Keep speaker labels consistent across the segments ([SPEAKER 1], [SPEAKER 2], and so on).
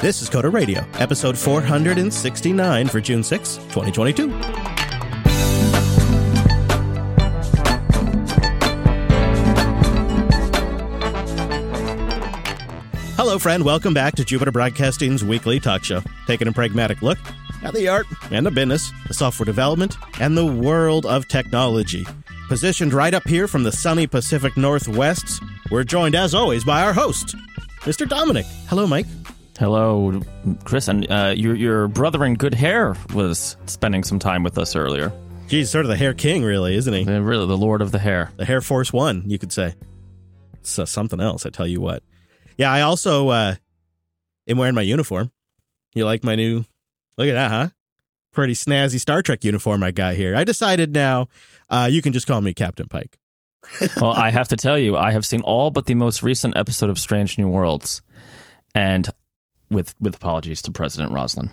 [SPEAKER 1] This is Coder Radio, episode 469 for June 6, 2022. Hello, friend. Welcome back to Jupiter Broadcasting's weekly talk show, taking a pragmatic look at the art and the business, the software development, and the world of technology. Positioned right up here from the sunny Pacific Northwest, we're joined as always by our host, Mr. Dominick. Hello, Mike.
[SPEAKER 2] Hello, Chris, and uh, your your brother in good hair was spending some time with us earlier.
[SPEAKER 1] He's sort of the hair king, really, isn't he?
[SPEAKER 2] Uh, really, the Lord of the Hair.
[SPEAKER 1] The Hair Force One, you could say. It's uh, something else, I tell you what. Yeah, I also uh, am wearing my uniform. You like my new? Look at that, huh? Pretty snazzy Star Trek uniform I got here. I decided now uh, you can just call me Captain Pike.
[SPEAKER 2] well, I have to tell you, I have seen all but the most recent episode of Strange New Worlds, and with with apologies to President Roslin,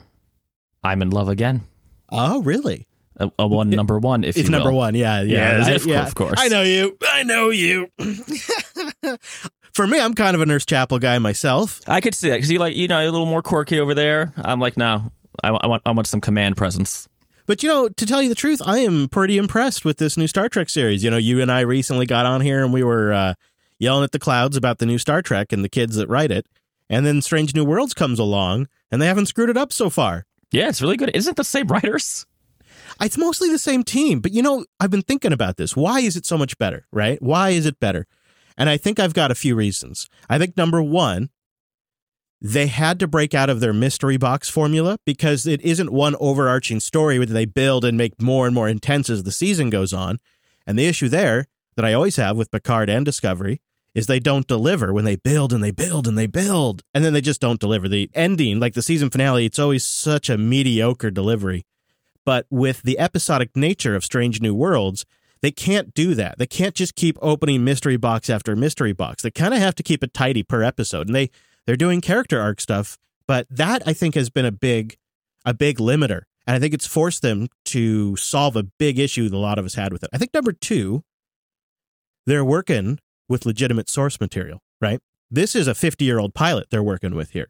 [SPEAKER 2] I'm in love again.
[SPEAKER 1] Oh, really?
[SPEAKER 2] A, a one number one, if
[SPEAKER 1] number
[SPEAKER 2] will.
[SPEAKER 1] one. Yeah, yeah,
[SPEAKER 2] Yeah,
[SPEAKER 1] I-
[SPEAKER 2] of, of course.
[SPEAKER 1] I know you. I know you. For me, I'm kind of a Nurse Chapel guy myself.
[SPEAKER 2] I could see that because you like you know a little more quirky over there. I'm like, no, I, I want I want some command presence.
[SPEAKER 1] But you know, to tell you the truth, I am pretty impressed with this new Star Trek series. You know, you and I recently got on here and we were uh, yelling at the clouds about the new Star Trek and the kids that write it. And then Strange New Worlds comes along and they haven't screwed it up so far.
[SPEAKER 2] Yeah, it's really good. Isn't it the same writers?
[SPEAKER 1] It's mostly the same team, but you know, I've been thinking about this. Why is it so much better, right? Why is it better? And I think I've got a few reasons. I think number one, they had to break out of their mystery box formula because it isn't one overarching story that they build and make more and more intense as the season goes on. And the issue there that I always have with Picard and Discovery is they don't deliver when they build and they build and they build and then they just don't deliver. The ending, like the season finale, it's always such a mediocre delivery. But with the episodic nature of Strange New Worlds, they can't do that. They can't just keep opening mystery box after mystery box. They kind of have to keep it tidy per episode. And they they're doing character arc stuff, but that I think has been a big a big limiter. And I think it's forced them to solve a big issue that a lot of us had with it. I think number 2, they're working with legitimate source material, right? This is a 50-year-old pilot they're working with here.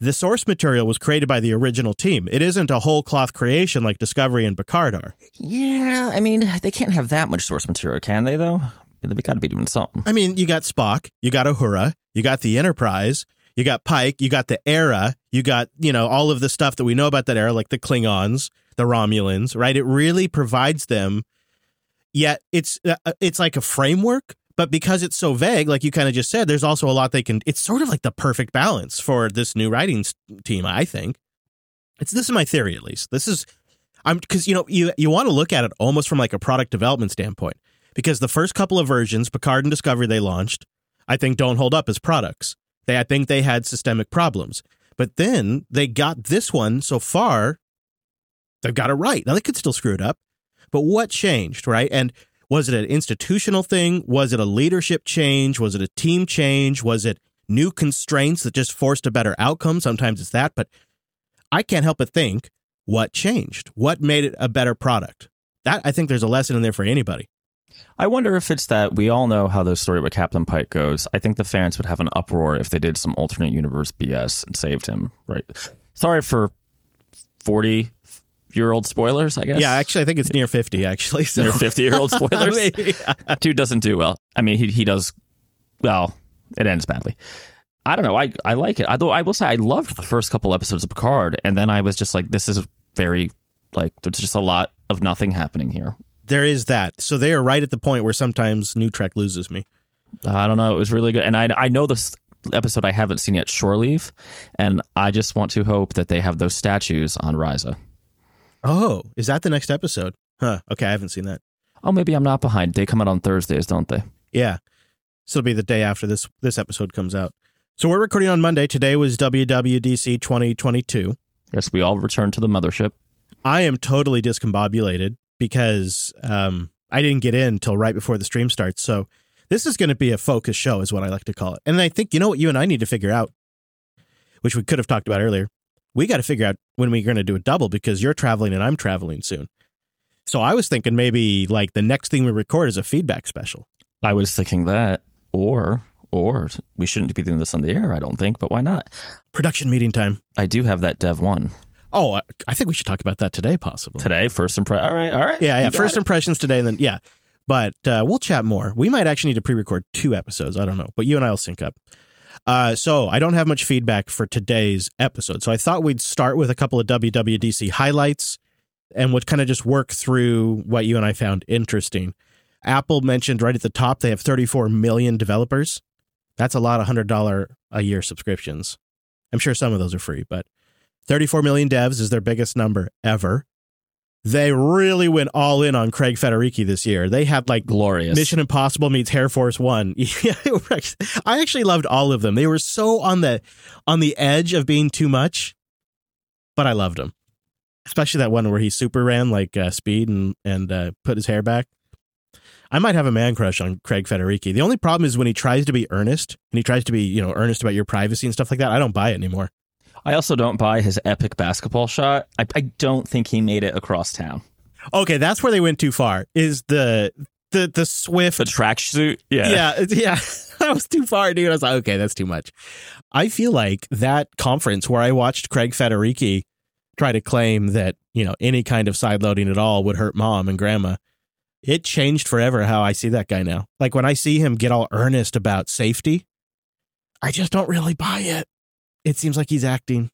[SPEAKER 1] The source material was created by the original team. It isn't a whole cloth creation like Discovery and Picard are.
[SPEAKER 2] Yeah, I mean they can't have that much source material, can they? Though They've got to be doing something.
[SPEAKER 1] I mean, you got Spock, you got Uhura, you got the Enterprise, you got Pike, you got the era, you got, you know, all of the stuff that we know about that era, like the Klingons, the Romulans, right? It really provides them. Yet it's uh, it's like a framework, but because it's so vague, like you kind of just said, there's also a lot they can. It's sort of like the perfect balance for this new writing team. I think it's this is my theory at least. This is I'm because you know you you want to look at it almost from like a product development standpoint because the first couple of versions, Picard and Discovery, they launched, I think don't hold up as products. They I think they had systemic problems, but then they got this one so far. They've got it right. Now they could still screw it up, but what changed, right? And was it an institutional thing? Was it a leadership change? Was it a team change? Was it new constraints that just forced a better outcome? Sometimes it's that, but I can't help but think what changed? What made it a better product? That I think there's a lesson in there for anybody.
[SPEAKER 2] I wonder if it's that we all know how the story with Captain Pike goes. I think the fans would have an uproar if they did some alternate universe BS and saved him. Right? Sorry for forty year old spoilers. I guess.
[SPEAKER 1] Yeah, actually, I think it's near 50, actually. So.
[SPEAKER 2] Near fifty year old spoilers. Dude doesn't do well. I mean, he he does well. It ends badly. I don't know. I I like it. Although I will say I loved the first couple episodes of Picard, and then I was just like, this is very like there's just a lot of nothing happening here.
[SPEAKER 1] there is that. So they are right at the point where sometimes New Trek loses me.
[SPEAKER 2] I don't know. It was really good, and I I know this episode I haven't seen yet, Shore Leave, and I just want to hope that they have those statues on Risa.
[SPEAKER 1] Oh, is that the next episode? Huh. Okay, I haven't seen that.
[SPEAKER 2] Oh, maybe I'm not behind. They come out on Thursdays, don't they?
[SPEAKER 1] Yeah. So it'll be the day after this this episode comes out. So we're recording on Monday. Today was WWDC 2022.
[SPEAKER 2] Yes, we all return to the mothership.
[SPEAKER 1] I am totally discombobulated because um, I didn't get in until right before the stream starts. So this is going to be a focus show, is what I like to call it. And I think, you know what, you and I need to figure out, which we could have talked about earlier. We got to figure out when we're going to do a double because you're traveling and I'm traveling soon. So I was thinking maybe like the next thing we record is a feedback special.
[SPEAKER 2] I was thinking that, or or we shouldn't be doing this on the air. I don't think, but why not?
[SPEAKER 1] Production meeting time.
[SPEAKER 2] I do have that Dev one
[SPEAKER 1] Oh, I- think we should talk about that today, possibly.
[SPEAKER 2] today. First impression. All right, all right.
[SPEAKER 1] Yeah, yeah. First
[SPEAKER 2] it.
[SPEAKER 1] impressions today, and then yeah. But uh, we'll chat more. We might actually need to pre-record two episodes. I don't know, but you and I will sync up. Uh, so I don't have much feedback for today's episode, so I thought we'd start with a couple of WWDC highlights, and would kind of just work through what you and I found interesting. Apple mentioned right at the top they have 34 million developers. That's a lot of hundred dollar a year subscriptions. I'm sure some of those are free, but 34 million devs is their biggest number ever they really went all in on Craig Federighi this year. They had like
[SPEAKER 2] glorious.
[SPEAKER 1] Mission Impossible meets Air Force One. I actually loved all of them. They were so on the on the edge of being too much, but I loved them. Especially that one where he super ran like uh, speed and and uh, put his hair back. I might have a man crush on Craig Federighi. The only problem is when he tries to be earnest and he tries to be you know earnest about your privacy and stuff like that. I don't buy it anymore.
[SPEAKER 2] I also don't buy his epic basketball shot. I, I don't think he made it across town.
[SPEAKER 1] Okay, that's where they went too far. Is the the the swift
[SPEAKER 2] The tracksuit. Yeah.
[SPEAKER 1] yeah, yeah. that was too far, dude. I was like, okay, that's too much. I feel like that conference where I watched Craig Federighi try to claim that you know any kind of side loading at all would hurt mom and grandma. It changed forever how I see that guy now. Like when I see him get all earnest about safety, I just don't really buy it. It seems like he's acting.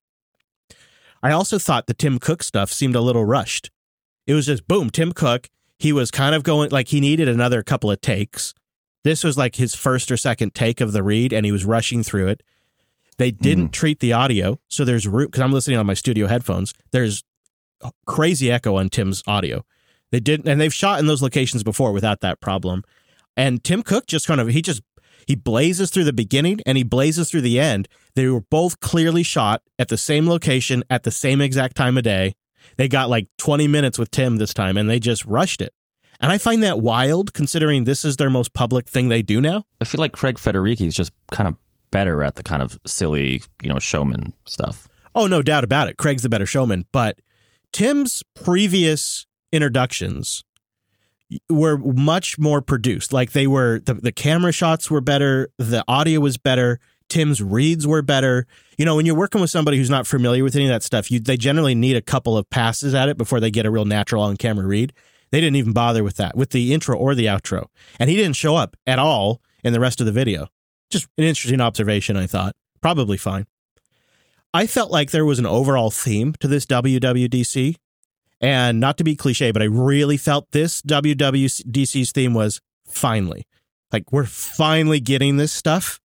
[SPEAKER 1] I also thought the Tim Cook stuff seemed a little rushed. It was just boom, Tim Cook. He was kind of going like he needed another couple of takes. This was like his first or second take of the read, and he was rushing through it. They didn't hmm. treat the audio, so there's room because I'm listening on my studio headphones. There's crazy echo on Tim's audio. They didn't, and they've shot in those locations before without that problem. And Tim Cook just kind of he just he blazes through the beginning and he blazes through the end. They were both clearly shot at the same location at the same exact time of day. They got like 20 minutes with Tim this time, and they just rushed it. And I find that wild, considering this is their most public thing they do now.
[SPEAKER 2] I feel like Craig Federighi is just kind of better at the kind of silly, you know, showman stuff.
[SPEAKER 1] Oh, no doubt about it. Craig's the better showman. But Tim's previous introductions were much more produced. Like they were, the, the camera shots were better, the audio was better, Tim's reads were better. You know, when you're working with somebody who's not familiar with any of that stuff, you they generally need a couple of passes at it before they get a real natural on camera read. They didn't even bother with that, with the intro or the outro. And he didn't show up at all in the rest of the video. Just an interesting observation, I thought. Probably fine. I felt like there was an overall theme to this WWDC. And not to be cliche, but I really felt this WWDC's theme was finally. Like, we're finally getting this stuff.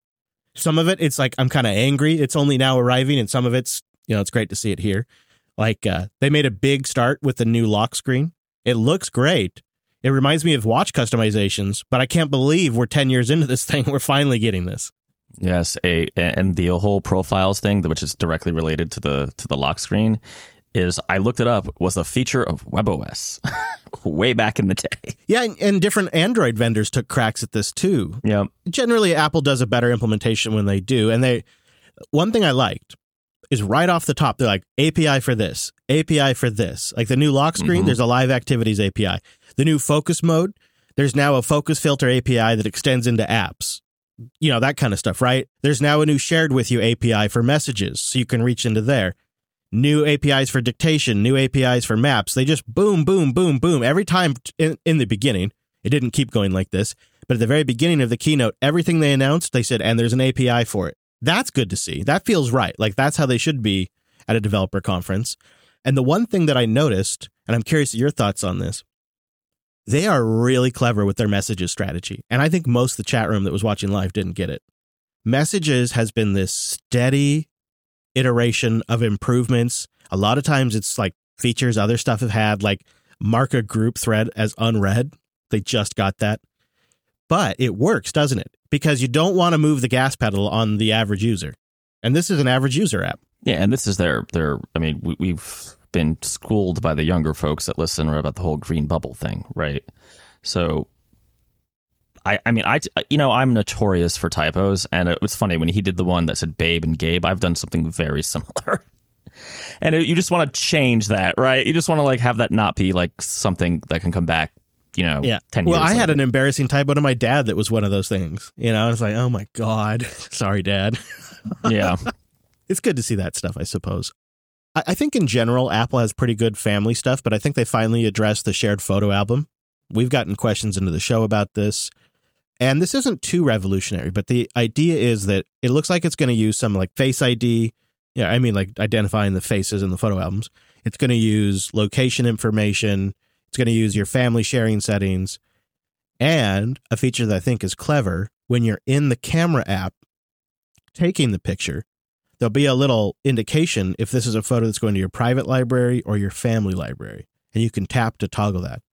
[SPEAKER 1] Some of it, it's like I'm kind of angry. It's only now arriving, and some of it's, you know, it's great to see it here. Like, uh, they made a big start with the new lock screen. It looks great. It reminds me of watch customizations, but I can't believe we're 10 years into this thing. We're finally getting this.
[SPEAKER 2] Yes, a and the whole profiles thing, which is directly related to the to the lock screen, is I looked it up was a feature of WebOS way back in the day.
[SPEAKER 1] Yeah, and, and different Android vendors took cracks at this too.
[SPEAKER 2] Yeah,
[SPEAKER 1] generally Apple does a better implementation when they do. And they one thing I liked is right off the top, they're like API for this, API for this. Like the new lock screen,
[SPEAKER 2] Mhm.
[SPEAKER 1] there's a live activities API. The new focus mode, there's now a focus filter API that extends into apps. You know, that kind of stuff, right? There's now a new shared with you API for messages, so you can reach into there. New APIs for dictation, new APIs for maps. They just boom, boom, boom, boom. Every time in, in the beginning, it didn't keep going like this. But at the very beginning of the keynote, everything they announced, they said, and there's an API for it. That's good to see. That feels right. Like that's how they should be at a developer conference. And the one thing that I noticed, and I'm curious your thoughts on this, they are really clever with their messages strategy. And I think most of the chat room that was watching live didn't get it. Messages has been this steady iteration of improvements. A lot of times it's like features other stuff have had, like mark a group thread as unread. They just got that. But it works, doesn't it? Because you don't want to move the gas pedal on the average user. And this is an average user app.
[SPEAKER 2] yeah, and this is their their. I mean, we, we've been schooled by the younger folks that listen about the whole green bubble thing, right? So. I, I mean, I, you know, I'm notorious for typos, and it was funny when he did the one that said Babe and Gabe. I've done something very similar, and it, you just want to change that, right? You just want to like have that not be like something that can come back you know,
[SPEAKER 1] Yeah.
[SPEAKER 2] 10
[SPEAKER 1] Well, I had an embarrassing typo to my dad that was one of those things. You know, I was like, oh my God. Sorry, dad.
[SPEAKER 2] yeah.
[SPEAKER 1] It's good to see that stuff, I suppose. I, I think in general, Apple has pretty good family stuff, but I think they finally addressed the shared photo album. We've gotten questions into the show about this. And this isn't too revolutionary, but the idea is that it looks like it's going to use some like Face ID. Yeah, I mean, like identifying the faces in the photo albums. It's going to use location information. It's going to use your family sharing settings. And a feature that I think is clever when you're in the camera app taking the picture, there'll be a little indication if this is a photo that's going to your private library or your family library. And you can tap to toggle that.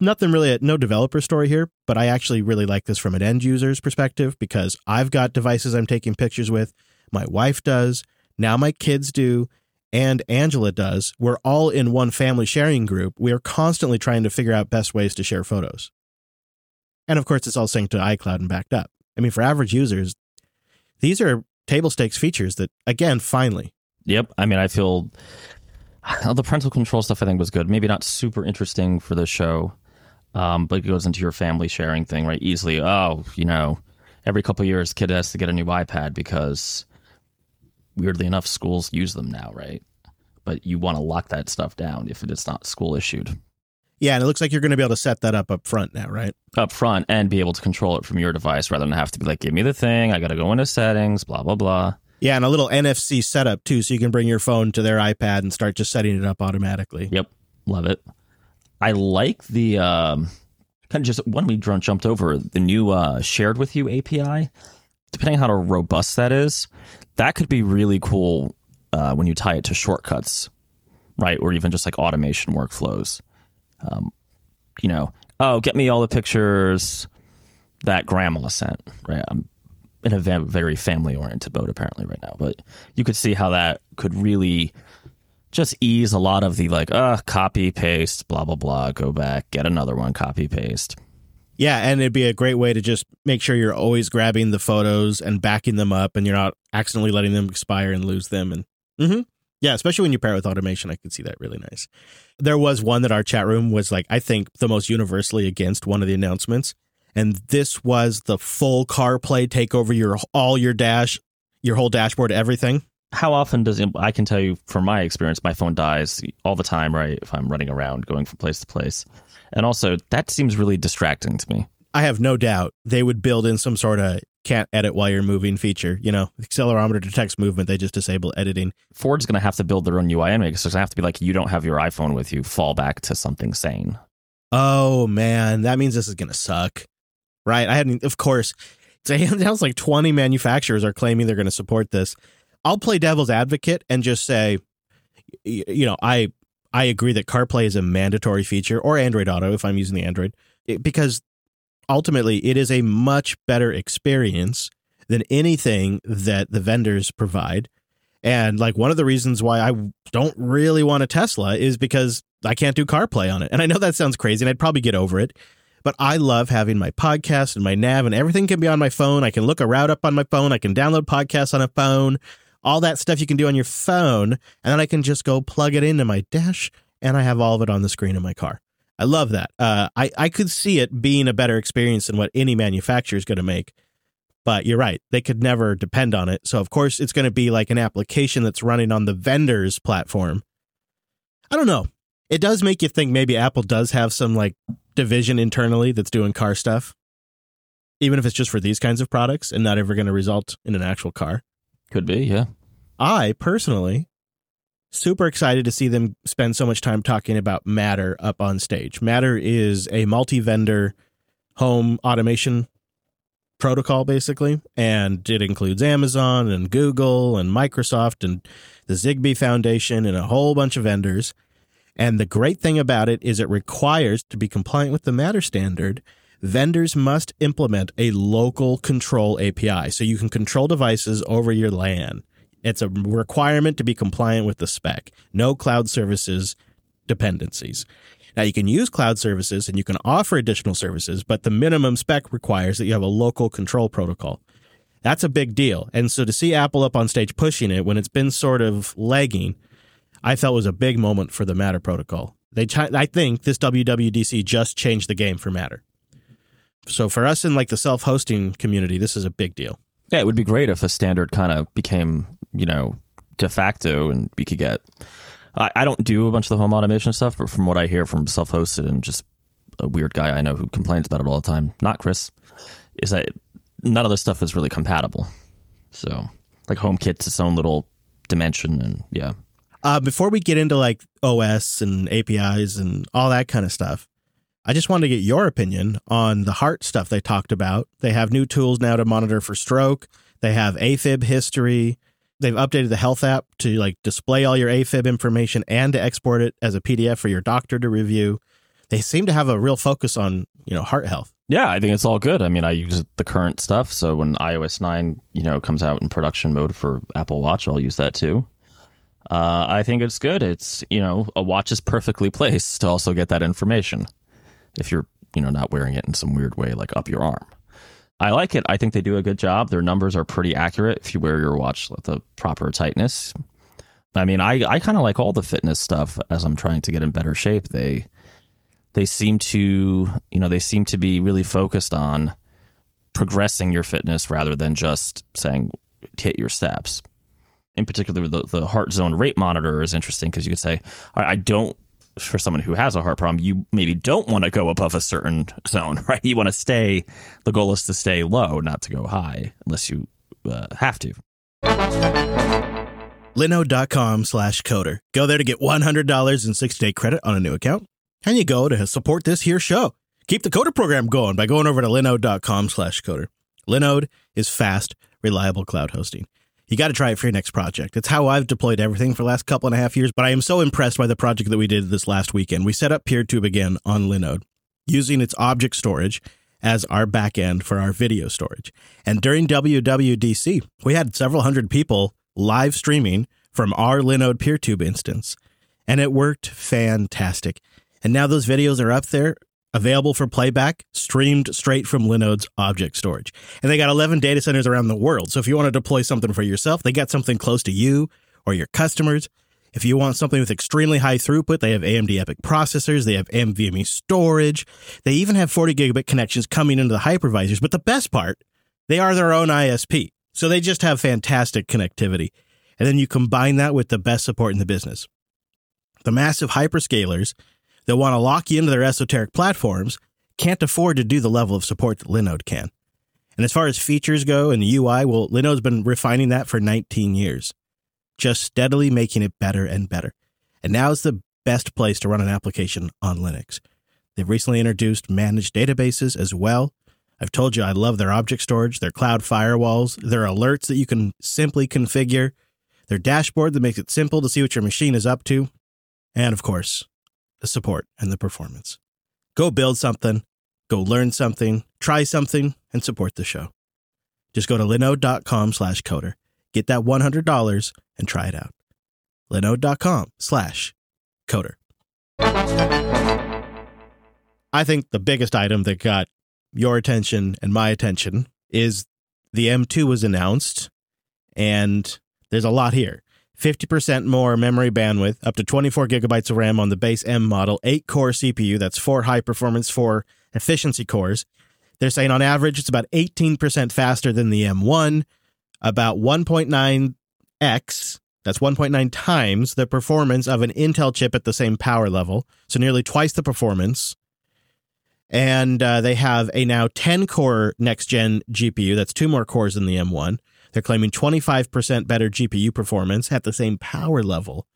[SPEAKER 1] Nothing really, no developer story here, but I actually really like this from an end user's perspective because I've got devices I'm taking pictures with. My wife does. Now my kids do. And Angela does. We're all in one family sharing group. We are constantly trying to figure out best ways to share photos. And of course, it's all synced to iCloud and backed up. I mean, for average users, these are table stakes features that, again, finally,
[SPEAKER 2] Yep. I mean, I feel the parental control stuff I think was good. Maybe not super interesting for the show, um, but it goes into your family sharing thing, right? Easily. Oh, you know, every couple of years, kid has to get a new iPad because weirdly enough, schools use them now, right? But you want to lock that stuff down if it's not school issued
[SPEAKER 1] yeah, and it looks like you're going to be able to set that up up front now, right?
[SPEAKER 2] up front and be able to control it from your device rather than have to be like, give me the thing. I got to go into settings, blah, blah, blah.
[SPEAKER 1] Yeah, and a little NFC setup too, so you can bring your phone to their iPad and start just setting it up automatically.
[SPEAKER 2] Yep, love it. I like the um, kind of just when we jumped over the new uh, shared with you API. Depending on how robust that is, that could be really cool uh, when you tie it to shortcuts, right? Or even just like automation workflows. Um, you know, oh, get me all the pictures that grandma sent, right? I'm in a very family oriented mode apparently right now, but you could see how that could really just ease a lot of the like, uh, copy, paste, blah, blah, blah, go back, get another one, copy, paste.
[SPEAKER 1] Yeah, and it'd be a great way to just make sure you're always grabbing the photos and backing them up, and you're not accidentally letting them expire and lose them. And mm-hmm. yeah, especially when you pair it with automation, I could see that really nice. There was one that our chat room was like, I think, the most universally against one of the announcements, and this was the full CarPlay take over your all your dash, your whole dashboard, everything.
[SPEAKER 2] How often does it, I can tell you from my experience, my phone dies all the time, right? If I'm running around going from place to place. And also, that seems really distracting to me.
[SPEAKER 1] I have no doubt they would build in some sort of can't edit while you're moving feature. You know, accelerometer detects movement, they just disable editing.
[SPEAKER 2] Ford's going to have to build their own UI anyway because there's going to have to be like, you don't have your iPhone with you, fall back to something sane.
[SPEAKER 1] Oh man, that means this is gonna suck, right? I hadn't, of course. It sounds like twenty manufacturers are claiming they're going to support this. I'll play devil's advocate and just say, you know, I I agree that CarPlay is a mandatory feature or Android Auto if I'm using the Android because ultimately it is a much better experience than anything that the vendors provide. And like one of the reasons why I don't really want a Tesla is because I can't do CarPlay on it. And I know that sounds crazy and I'd probably get over it. But I love having my podcast and my nav and everything can be on my phone. I can look a route up on my phone. I can download podcasts on a phone. All that stuff you can do on your phone. And then I can just go plug it into my dash and I have all of it on the screen in my car. I love that. Uh, I, I could see it being a better experience than what any manufacturer is going to make. But you're right. They could never depend on it. So, of course, it's going to be like an application that's running on the vendor's platform. I don't know. It does make you think maybe Apple does have some like division internally that's doing car stuff, even if it's just for these kinds of products and not ever going to result in an actual car.
[SPEAKER 2] Could be, yeah.
[SPEAKER 1] I personally super excited to see them spend so much time talking about Matter up on stage. Matter is a multi-vendor home automation protocol basically, and it includes Amazon and Google and Microsoft and the Zigbee Foundation and a whole bunch of vendors. And the great thing about it is it requires to be compliant with the Matter standard vendors must implement a local control API so you can control devices over your LAN. It's a requirement to be compliant with the spec. No cloud services dependencies. Now you can use cloud services and you can offer additional services, but the minimum spec requires that you have a local control protocol. That's a big deal. And so to see Apple up on stage pushing it when it's been sort of lagging, I felt was a big moment for the Matter protocol. They, I think this WWDC just changed the game for Matter. So for us in like the self-hosting community, this is a big deal.
[SPEAKER 2] Yeah, it would be great if a standard kind of became, you know, de facto, and we could get. I, I don't do a bunch of the home automation stuff, but from what I hear from self-hosted and just a weird guy I know who complains about it all the time, not Chris, is that none of this stuff is really compatible. So, like HomeKit's its own little dimension, and yeah.
[SPEAKER 1] Uh, before we get into like OS and APIs and all that kind of stuff, I just wanted to get your opinion on the heart stuff they talked about. They have new tools now to monitor for stroke. They have AFib history. They've updated the health app to like display all your AFib information and to export it as a PDF for your doctor to review. They seem to have a real focus on, you know, heart health.
[SPEAKER 2] Yeah, I think it's all good. I mean, I use the current stuff, so when iOS 9, you know, comes out in production mode for Apple Watch, I'll use that too. Uh, I think it's good. It's, you know, a watch is perfectly placed to also get that information if you're, you know, not wearing it in some weird way like up your arm. I like it. I think they do a good job. Their numbers are pretty accurate if you wear your watch with the proper tightness. I mean, I, I kind of like all the fitness stuff as I'm trying to get in better shape. They they seem to, you know, they seem to be really focused on progressing your fitness rather than just saying hit your steps. In particular, the, the heart zone rate monitor is interesting because you could say, I don't for someone who has a heart problem, you maybe don't want to go above a certain zone, right? You want to stay, the goal is to stay low, not to go high, unless you uh, have to.
[SPEAKER 1] Linode.com slash coder. Go there to get $100 in 60 day credit on a new account. And you go to support this here show. Keep the coder program going by going over to linode.com slash coder. Linode is fast, reliable cloud hosting. You got to try it for your next project. It's how I've deployed everything for the last couple and a half years, but I am so impressed by the project that we did this last weekend. We set up PeerTube again on Linode using its object storage as our backend for our video storage. And during WWDC, we had several hundred people live streaming from our Linode PeerTube instance, and it worked fantastic. And now those videos are up there available for playback, streamed straight from Linode's object storage. And they got 11 data centers around the world. So if you want to deploy something for yourself, they got something close to you or your customers. If you want something with extremely high throughput, they have AMD EPYC processors, they have NVMe storage, they even have 40 gigabit connections coming into the hypervisors. But the best part, they are their own ISP. So they just have fantastic connectivity. And then you combine that with the best support in the business. The massive hyperscalers that want to lock you into their esoteric platforms can't afford to do the level of support that Linode can. And as far as features go and the UI, well, Linode's been refining that for 19 years, just steadily making it better and better. And now is the best place to run an application on Linux. They've recently introduced managed databases as well. I've told you I love their object storage, their cloud firewalls, their alerts that you can simply configure, their dashboard that makes it simple to see what your machine is up to, and of course, the support and the performance. Go build something, go learn something, try something, and support the show. Just go to linode.com slash coder. Get that $100 and try it out. linode.com slash coder. I think the biggest item that got your attention and my attention is the M2 was announced, and there's a lot here. 50% more memory bandwidth, up to 24 gigabytes of RAM on the base M model, 8 core CPU, that's four high performance, four efficiency cores. They're saying on average it's about 18% faster than the M1, about 1.9x, that's 1.9 times the performance of an Intel chip at the same power level, so nearly twice the performance. And uh, they have a now 10 core next gen GPU, that's two more cores than the M1 they're claiming 25% better GPU performance at the same power level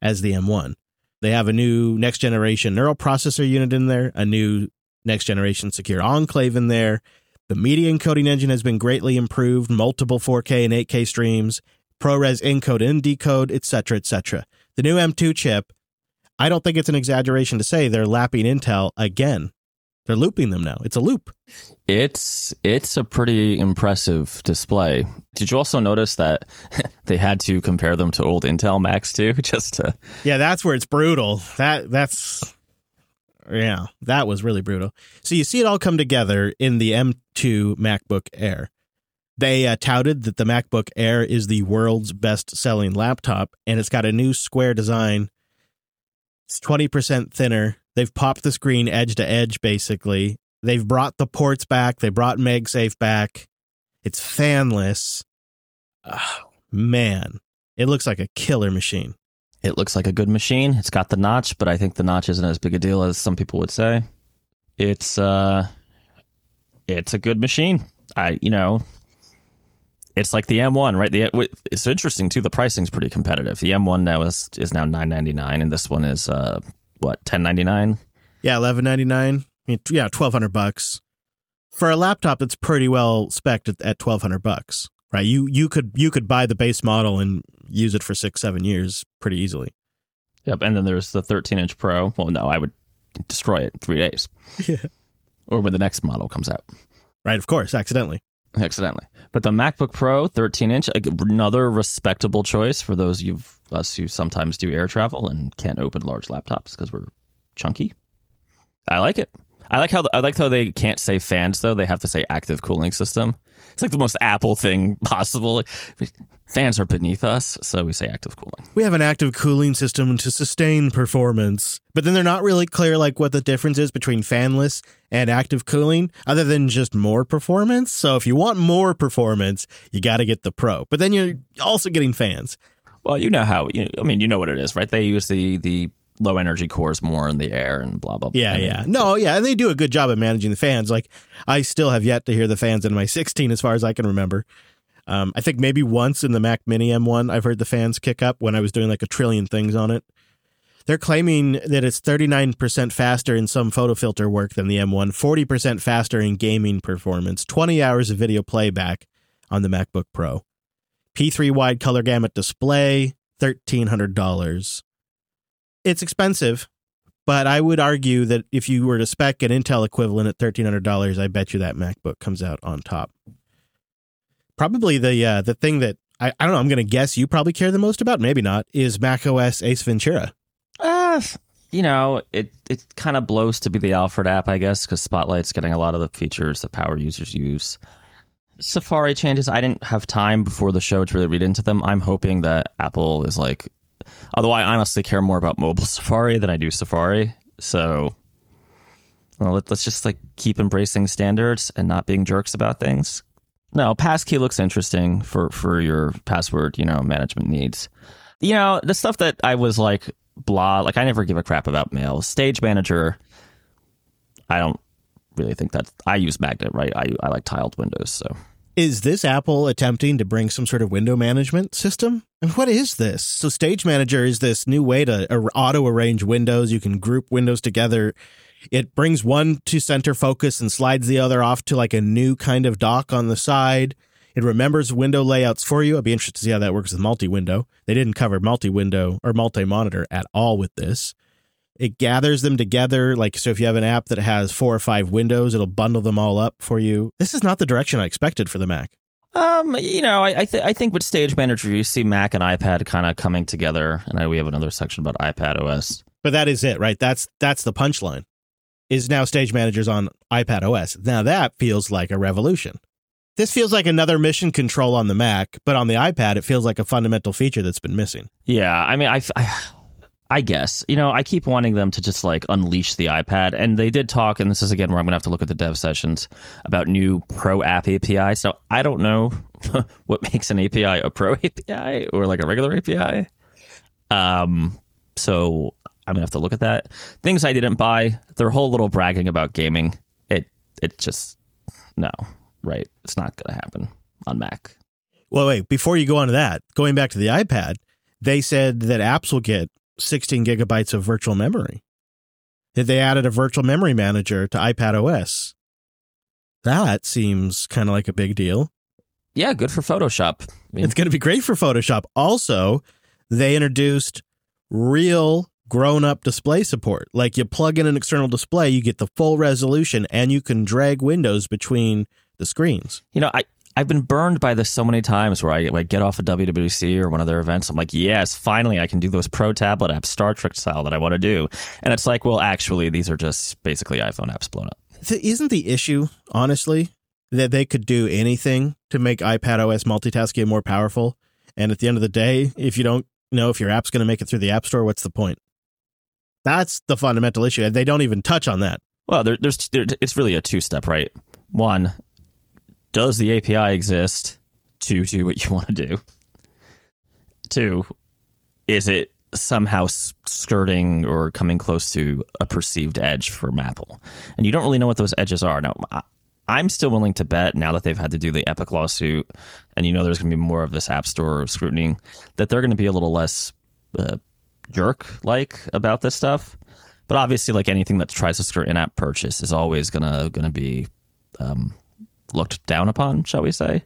[SPEAKER 1] as the M1. They have a new next generation neural processor unit in there, a new next generation secure enclave in there. The media encoding engine has been greatly improved, multiple 4K and 8K streams, ProRes encode and decode, etc., etc. The new M2 chip, I don't think it's an exaggeration to say they're lapping Intel again they're looping them now. It's a loop.
[SPEAKER 2] It's it's a pretty impressive display. Did you also notice that they had to compare them to old Intel Macs too, just to
[SPEAKER 1] Yeah, that's where it's brutal. That that's yeah, that was really brutal. So you see it all come together in the M2 MacBook Air. They uh, touted that the MacBook Air is the world's best selling laptop and it's got a new square design It's 20% thinner. They've popped the screen edge to edge, basically. They've brought the ports back. They brought MagSafe back. It's fanless. Oh, man, it looks like a killer machine.
[SPEAKER 2] It looks like a good machine. It's got the notch, but I think the notch isn't as big a deal as some people would say. It's uh it's a good machine. I you know, it's like the M1, right? The it's interesting too. The pricing's pretty competitive. The M1 now is is now 999 and this one is uh what, 1099?
[SPEAKER 1] Yeah, 1199. Yeah, 1200 bucks. For a laptop that's pretty well spec'd at, at 1200 bucks right? You you could you could buy the base model and use it for six seven years pretty easily.
[SPEAKER 2] Yep, and then there's the 13 inch Pro. Well, no, I would destroy it in three days.
[SPEAKER 1] Yeah.
[SPEAKER 2] Or when the next model comes out.
[SPEAKER 1] Right, of course, accidentally.
[SPEAKER 2] Accidentally. But the MacBook Pro 13 inch, another respectable choice for those of us who sometimes do air travel and can't open large laptops because we're chunky. I like it. I like how I like how they can't say fans though; they have to say active cooling system. It's like the most Apple thing possible. Fans are beneath us, so we say active cooling.
[SPEAKER 1] We have an active cooling system to sustain performance, but then they're not really clear like what the difference is between fanless and active cooling, other than just more performance. So if you want more performance, you got to get the Pro, but then you're also getting fans.
[SPEAKER 2] Well, you know how. You, I mean, you know what it is, right? They use the the low energy cores more in the air and blah blah. blah.
[SPEAKER 1] Yeah, yeah. No, yeah, and they do a good job of managing the fans. Like I still have yet to hear the fans in my 16 as far as I can remember. Um, I think maybe once in the Mac Mini M1 I've heard the fans kick up when I was doing like a trillion things on it. They're claiming that it's 39% faster in some photo filter work than the M1, 40% faster in gaming performance, 20 hours of video playback on the MacBook Pro. P3 wide color gamut display, $1,300 it's expensive, but I would argue that if you were to spec an Intel equivalent at thirteen hundred dollars, I bet you that MacBook comes out on top. Probably the uh, the thing that I, I don't know. I'm going to guess you probably care the most about. Maybe not. Is Mac OS Ace Ventura?
[SPEAKER 2] Uh, you know, it it kind of blows to be the Alfred app, I guess, because Spotlight's getting a lot of the features that power users use. Safari changes. I didn't have time before the show to really read into them. I'm hoping that Apple is like Although I honestly care more about mobile Safari than I do Safari. So well, let, us just like keep embracing standards and not being jerks about things. No, passkey looks interesting for for your password, you know, management needs. You know, the stuff that I was like blah, like I never give a crap about mail. Stage manager, I don't really think that I use Magnet, right? I I like tiled windows, so
[SPEAKER 1] is this Apple attempting to bring some sort of window management system? And what is this? So, Stage Manager is this new way to auto arrange windows. You can group windows together. It brings one to center focus and slides the other off to like a new kind of dock on the side. It remembers window layouts for you. I'd be interested to see how that works with multi window. They didn't cover multi window or multi monitor at all with this. It gathers them together. Like, so if you have an app that has four or five windows, it'll bundle them all up for you. This is not the direction I expected for the Mac.
[SPEAKER 2] Um, you know, I I, th- I think with Stage Manager, you see Mac and iPad kind of coming together, and I, we have another section about iPad OS.
[SPEAKER 1] But that is it, right? That's that's the punchline. Is now Stage Manager's on iPad OS. Now that feels like a revolution. This feels like another mission control on the Mac, but on the iPad, it feels like a fundamental feature that's been missing.
[SPEAKER 2] Yeah, I mean, I, I I guess. You know, I keep wanting them to just like unleash the iPad. And they did talk, and this is again where I'm going to have to look at the dev sessions about new Pro app API. So I don't know what makes an API a Pro API or like a regular API. Um, so I'm going to have to look at that. Things I didn't buy, their whole little bragging about gaming, it, it just, no, right? It's not going to happen on Mac.
[SPEAKER 1] Well, wait, before you go on to that, going back to the iPad, they said that apps will get 16 gigabytes of virtual memory. They added a virtual memory manager to iPad OS. That seems kind of like a big deal.
[SPEAKER 2] Yeah, good for Photoshop.
[SPEAKER 1] I mean, it's going to be great for Photoshop. Also, they introduced real grown up display support. Like you plug in an external display, you get the full resolution, and you can drag windows between the screens.
[SPEAKER 2] You know, I, I've been burned by this so many times where I like get off a WWC or one of their events. I'm like, yes, finally I can do those pro tablet apps, Star Trek style that I want to do. And it's like, well, actually, these are just basically iPhone apps blown up.
[SPEAKER 1] Isn't the issue, honestly, that they could do anything to make iPad OS multitasking more powerful? And at the end of the day, if you don't know if your app's going to make it through the App Store, what's the point? That's the fundamental issue. And they don't even touch on that.
[SPEAKER 2] Well, there, there's there, it's really a two step, right? One, does the API exist to do what you want to do? Two, is it somehow skirting or coming close to a perceived edge for Apple? And you don't really know what those edges are. Now, I'm still willing to bet now that they've had to do the Epic lawsuit, and you know there's going to be more of this App Store scrutiny, that they're going to be a little less uh, jerk like about this stuff. But obviously, like anything that tries to skirt in-app purchase is always gonna gonna be um, looked down upon, shall we say?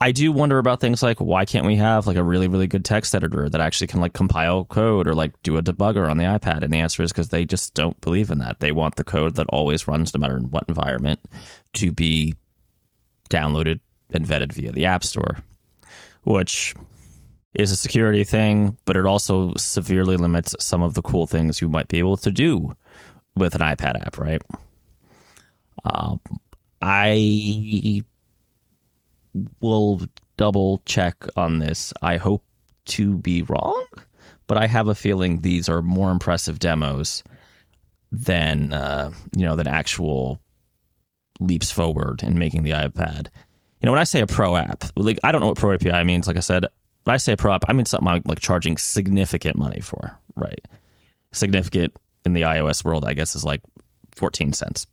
[SPEAKER 2] I do wonder about things like why can't we have like a really really good text editor that actually can like compile code or like do a debugger on the iPad? And the answer is because they just don't believe in that. They want the code that always runs no matter in what environment to be downloaded and vetted via the App Store, which is a security thing, but it also severely limits some of the cool things you might be able to do with an iPad app, right? Um, I will double check on this. I hope to be wrong, but I have a feeling these are more impressive demos than uh, you know than actual leaps forward in making the iPad. You know, when I say a pro app, like I don't know what pro API means. Like I said, when I say pro app, I mean something I'm like charging significant money for, right? Significant in the iOS world, I guess, is like 14 cents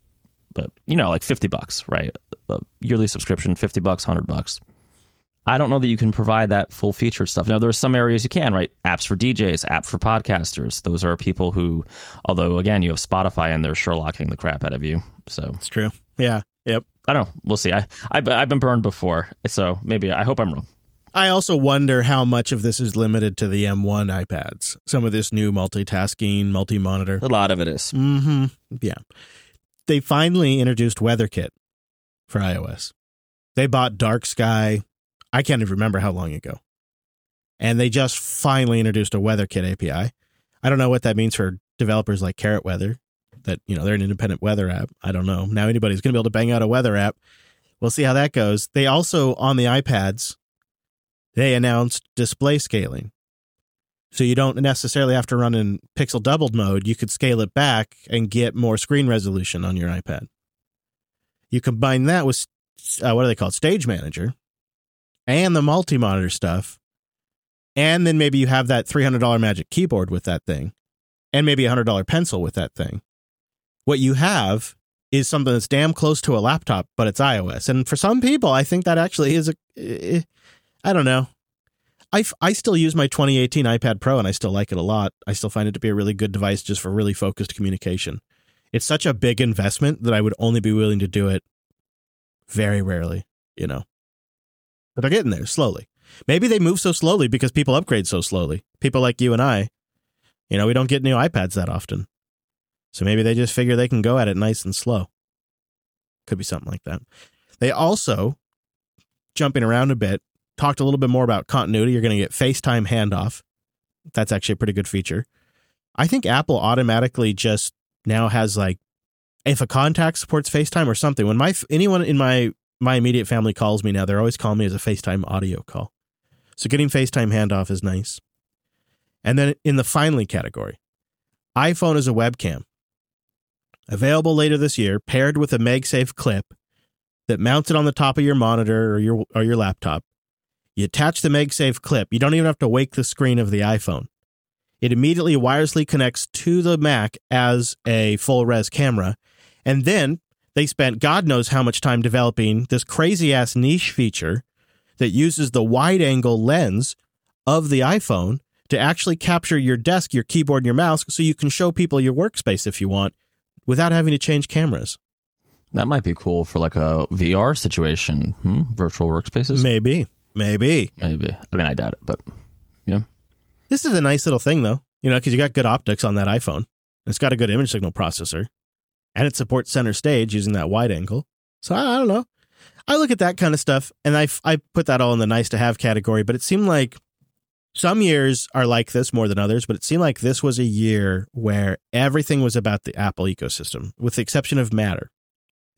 [SPEAKER 2] but you know, like 50 bucks, right? A yearly subscription, 50 bucks, 100 bucks. I don't know that you can provide that full feature stuff. Now, there are some areas you can, right? Apps for DJs, app for podcasters. Those are people who, although again, you have Spotify and they're Sherlocking the crap out of you. So
[SPEAKER 1] it's true. Yeah. Yep.
[SPEAKER 2] I don't know. We'll see. I, I I've been burned before, so maybe I hope I'm wrong.
[SPEAKER 1] I also wonder how much of this is limited to the M1 iPads. Some of this new multitasking, multi-monitor.
[SPEAKER 2] A lot of it is.
[SPEAKER 1] Mm-hmm. Yeah they finally introduced WeatherKit for iOS. They bought Dark Sky, I can't even remember how long ago. And they just finally introduced a WeatherKit API. I don't know what that means for developers like Carrot Weather, that, you know, they're an independent weather app. I don't know. Now anybody's going to be able to bang out a weather app. We'll see how that goes. They also, on the iPads, they announced display scaling. So you don't necessarily have to run in pixel doubled mode. You could scale it back and get more screen resolution on your iPad. You combine that with uh, what are they called? Stage Manager and the multi monitor stuff. And then maybe you have that $300 Magic Keyboard with that thing and maybe a $100 pencil with that thing. What you have is something that's damn close to a laptop, but it's iOS. And for some people, I think that actually is a. Eh, I don't know. I, I still use my 2018 iPad Pro and I still like it a lot. I still find it to be a really good device just for really focused communication. It's such a big investment that I would only be willing to do it very rarely, you know. But they're getting there slowly. Maybe they move so slowly because people upgrade so slowly. People like you and I, you know, we don't get new iPads that often. So maybe they just figure they can go at it nice and slow. Could be something like that. They also, jumping around a bit, talked a little bit more about continuity. You're going to get FaceTime handoff. That's actually a pretty good feature. I think Apple automatically just now has like if a contact supports FaceTime or something. When my anyone in my my immediate family calls me now, they're always calling me as a FaceTime audio call. So getting FaceTime handoff is nice. And then in the finally category, iPhone is a webcam. Available later this year, paired with a MagSafe clip that mounts it on the top of your monitor or your or your laptop you attach the MagSafe clip. You don't even have to wake the screen of the iPhone. It immediately wirelessly connects to the Mac as a full res camera. And then they spent God knows how much time developing this crazy ass niche feature that uses the wide angle lens of the iPhone to actually capture your desk, your keyboard, and your mouse so you can show people your workspace if you want without having to change cameras.
[SPEAKER 2] That might be cool for like a VR situation, hmm? virtual workspaces.
[SPEAKER 1] Maybe. Maybe.
[SPEAKER 2] Maybe. I mean, I doubt it, but yeah.
[SPEAKER 1] This is a nice little thing, though, you know, because you got good optics on that iPhone. It's got a good image signal processor, and it supports center stage using that wide angle. So I, I don't know. I look at that kind of stuff, and I, I put that all in the nice to have category, but it seemed like some years are like this more than others, but it seemed like this was a year where everything was about the Apple ecosystem, with the exception of Matter.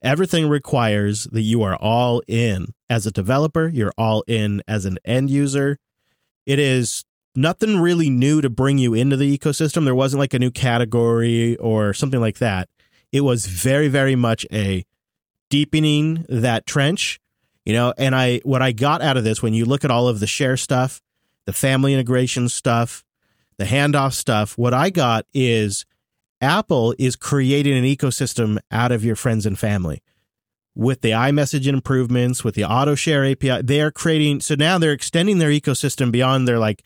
[SPEAKER 1] Everything requires that you are all in as a developer, you're all in as an end user. It is nothing really new to bring you into the ecosystem. There wasn't like a new category or something like that. It was very, very much a deepening that trench, you know. And I, what I got out of this, when you look at all of the share stuff, the family integration stuff, the handoff stuff, what I got is Apple is creating an ecosystem out of your friends and family with the iMessage improvements, with the auto share API. They are creating, so now they're extending their ecosystem beyond their like,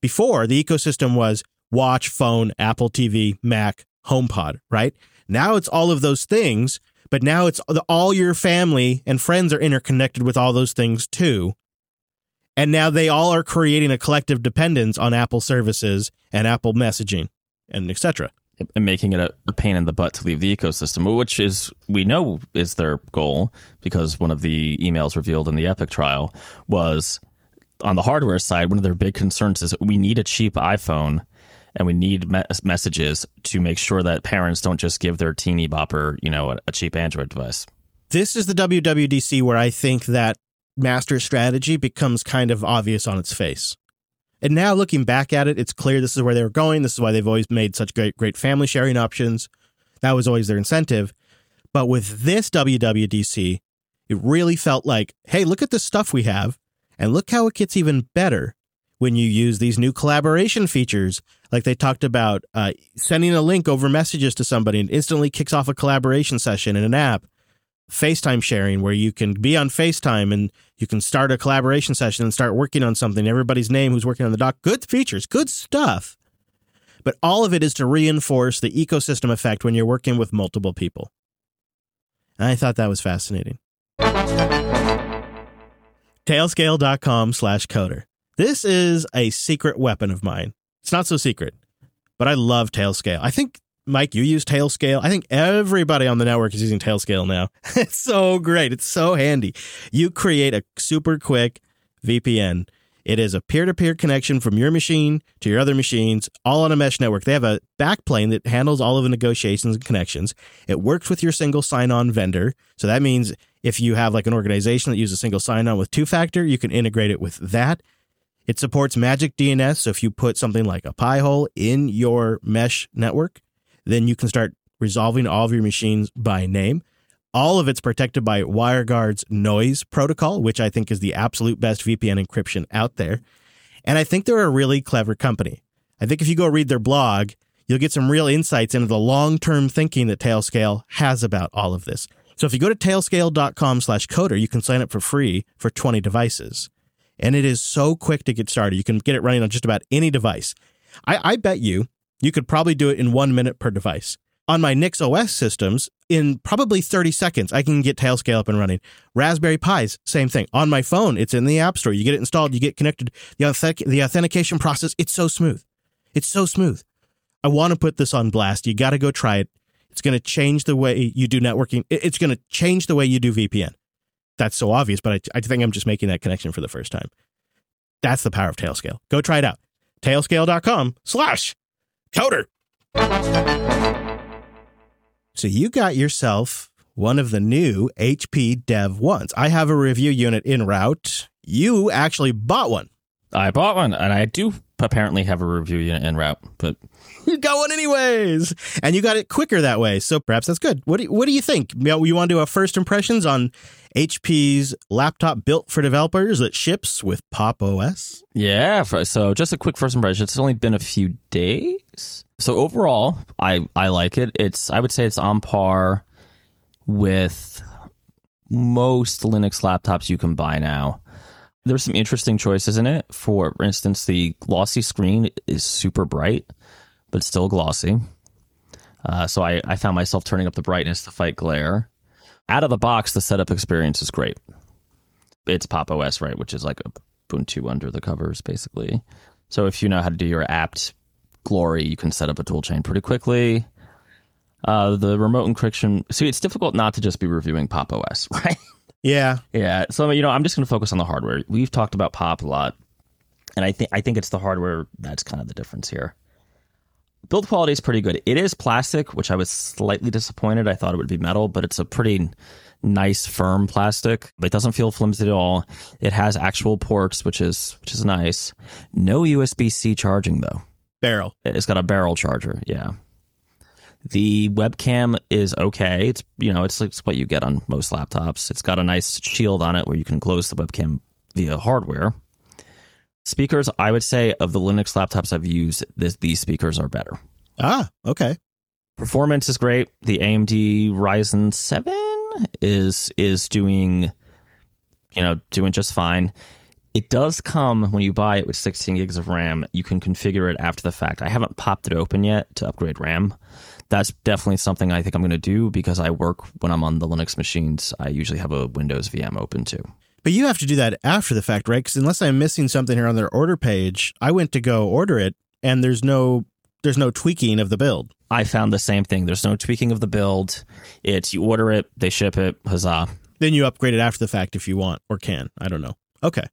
[SPEAKER 1] before the ecosystem was watch, phone, Apple TV, Mac, HomePod, right? Now it's all of those things, but now it's all your family and friends are interconnected with all those things too. And now they all are creating a collective dependence on Apple services and Apple messaging and etc.
[SPEAKER 2] And making it a, a pain in the butt to leave the ecosystem, which is we know is their goal because one of the emails revealed in the Epic trial was on the hardware side. One of their big concerns is we need a cheap iPhone and we need me- messages to make sure that parents don't just give their teeny bopper, you know, a, a cheap Android device.
[SPEAKER 1] This is the WWDC where I think that master strategy becomes kind of obvious on its face. And now looking back at it, it's clear this is where they were going. This is why they've always made such great, great family sharing options. That was always their incentive. But with this WWDC, it really felt like, hey, look at the stuff we have, and look how it gets even better when you use these new collaboration features. Like they talked about uh, sending a link over messages to somebody and instantly kicks off a collaboration session in an app. FaceTime sharing, where you can be on FaceTime and you can start a collaboration session and start working on something. Everybody's name who's working on the doc. Good features, good stuff. But all of it is to reinforce the ecosystem effect when you're working with multiple people. And I thought that was fascinating. Tailscale.com slash coder. This is a secret weapon of mine. It's not so secret, but I love Tailscale. I think Mike, you use Tailscale. I think everybody on the network is using Tailscale now. it's so great. It's so handy. You create a super quick VPN. It is a peer to peer connection from your machine to your other machines, all on a mesh network. They have a backplane that handles all of the negotiations and connections. It works with your single sign on vendor. So that means if you have like an organization that uses single sign on with two factor, you can integrate it with that. It supports Magic DNS. So if you put something like a Pi-hole in your mesh network, then you can start resolving all of your machines by name. All of it's protected by WireGuard's noise protocol, which I think is the absolute best VPN encryption out there. And I think they're a really clever company. I think if you go read their blog, you'll get some real insights into the long-term thinking that Tailscale has about all of this. So if you go to tailscale.com slash coder, you can sign up for free for 20 devices. And it is so quick to get started. You can get it running on just about any device. I, I bet you you could probably do it in one minute per device. On my Nix OS systems, in probably 30 seconds, I can get Tailscale up and running. Raspberry Pis, same thing. On my phone, it's in the App Store. You get it installed, you get connected. The, authentic- the authentication process, it's so smooth. It's so smooth. I want to put this on blast. You got to go try it. It's going to change the way you do networking. It's going to change the way you do VPN. That's so obvious, but I, I think I'm just making that connection for the first time. That's the power of Tailscale. Go try it out. Tailscale.com slash coder. So you got yourself one of the new HP Dev ones. I have a review unit in route. You actually bought one.
[SPEAKER 2] I bought one, and I do apparently have a review unit en route, but
[SPEAKER 1] you got one anyways, and you got it quicker that way. So perhaps that's good. What do you, what do you think? You, know, you want to do a first impressions on HP's laptop built for developers that ships with Pop OS?
[SPEAKER 2] Yeah. So just a quick first impression. It's only been a few days. So overall, I I like it. It's I would say it's on par with most Linux laptops you can buy now. There's some interesting choices in it. For instance, the glossy screen is super bright, but still glossy. Uh, so I, I found myself turning up the brightness to fight glare. Out of the box, the setup experience is great. It's Pop OS, right, which is like Ubuntu under the covers, basically. So if you know how to do your apt glory, you can set up a tool chain pretty quickly. Uh, the remote encryption. See, it's difficult not to just be reviewing Pop OS, right?
[SPEAKER 1] Yeah.
[SPEAKER 2] Yeah. So you know, I'm just going to focus on the hardware. We've talked about Pop a lot, and I think I think it's the hardware that's kind of the difference here. build quality is pretty good. It is plastic, which I was slightly disappointed. I thought it would be metal, but it's a pretty nice firm plastic. It doesn't feel flimsy at all. It has actual ports, which is which is nice. No USB C charging though.
[SPEAKER 1] Barrel.
[SPEAKER 2] It's got a barrel charger. Yeah. The webcam is okay. It's you know it's, it's what you get on most laptops. It's got a nice shield on it where you can close the webcam via hardware. Speakers, I would say of the Linux laptops I've used, this, these speakers are better.
[SPEAKER 1] Ah, okay.
[SPEAKER 2] Performance is great. The AMD Ryzen 7 is is doing you know, doing just fine. It does come when you buy it with 16 gigs of RAM. You can configure it after the fact. I haven't popped it open yet to upgrade RAM. That's definitely something I think I'm going to do because I work when I'm on the Linux machines. I usually have a Windows VM open too.
[SPEAKER 1] But you have to do that after the fact, right? Because unless I'm missing something here on their order page, I went to go order it, and there's no there's no tweaking of the build.
[SPEAKER 2] I found the same thing. There's no tweaking of the build. It's you order it, they ship it, huzzah.
[SPEAKER 1] Then you upgrade it after the fact if you want or can. I don't know. Okay.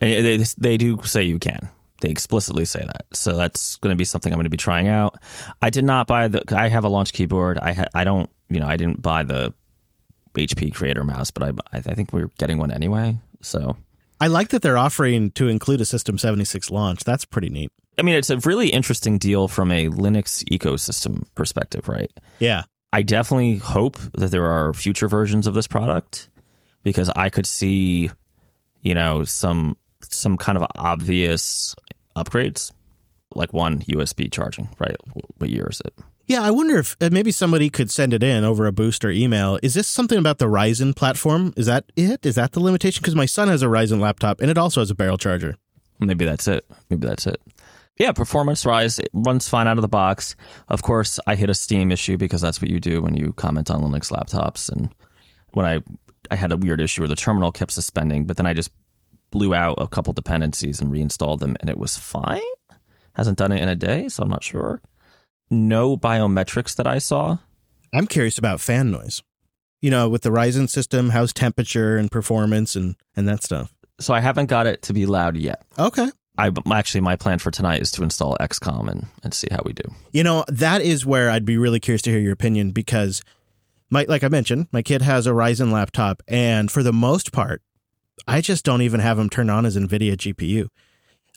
[SPEAKER 2] They, they do say you can. They explicitly say that. So that's going to be something I'm going to be trying out. I did not buy the. I have a launch keyboard. I ha, I don't. You know, I didn't buy the HP Creator mouse, but I I think we're getting one anyway. So
[SPEAKER 1] I like that they're offering to include a System 76 launch. That's pretty neat.
[SPEAKER 2] I mean, it's a really interesting deal from a Linux ecosystem perspective, right?
[SPEAKER 1] Yeah.
[SPEAKER 2] I definitely hope that there are future versions of this product because I could see, you know, some some kind of obvious upgrades, like one USB charging, right? What year is it?
[SPEAKER 1] Yeah, I wonder if uh, maybe somebody could send it in over a booster email. Is this something about the Ryzen platform? Is that it? Is that the limitation? Because my son has a Ryzen laptop and it also has a barrel charger.
[SPEAKER 2] Maybe that's it. Maybe that's it. Yeah, performance rise it runs fine out of the box. Of course, I hit a Steam issue because that's what you do when you comment on Linux laptops. And when I I had a weird issue where the terminal kept suspending, but then I just blew out a couple dependencies and reinstalled them, and it was fine. Hasn't done it in a day, so I'm not sure. No biometrics that I saw.
[SPEAKER 1] I'm curious about fan noise. You know, with the Ryzen system, how's temperature and performance and and that stuff.
[SPEAKER 2] So I haven't got it to be loud yet.
[SPEAKER 1] Okay.
[SPEAKER 2] I actually my plan for tonight is to install XCOM and and see how we do.
[SPEAKER 1] You know, that is where I'd be really curious to hear your opinion because my like I mentioned, my kid has a Ryzen laptop and for the most part, I just don't even have him turned on as NVIDIA GPU.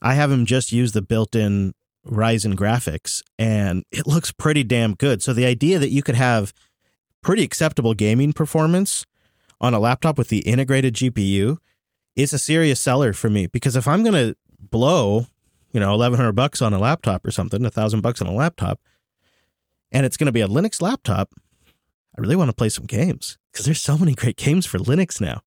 [SPEAKER 1] I have him just use the built in Ryzen graphics, and it looks pretty damn good. So the idea that you could have pretty acceptable gaming performance on a laptop with the integrated GPU is a serious seller for me because if I'm going to blow, you know, 1100 bucks on a laptop or something, a thousand bucks on a laptop, and it's going to be a Linux laptop, I really want to play some games because there's so many great games for Linux now.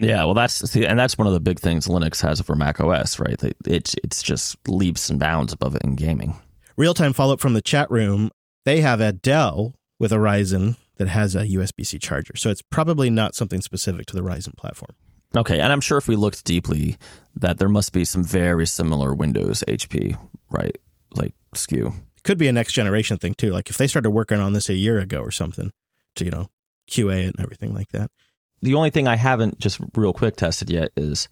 [SPEAKER 2] Yeah, well, that's see, and that's one of the big things Linux has over Mac OS, right? It's it's just leaps and bounds above it in gaming.
[SPEAKER 1] Real time follow up from the chat room. They have a Dell with a Ryzen that has a USB C charger, so it's probably not something specific to the Ryzen platform.
[SPEAKER 2] Okay, and I'm sure if we looked deeply, that there must be some very similar Windows HP, right? Like SKU.
[SPEAKER 1] Could be a next generation thing too. Like if they started working on this a year ago or something, to you know QA it and everything like that
[SPEAKER 2] the only thing I haven't just real quick tested yet is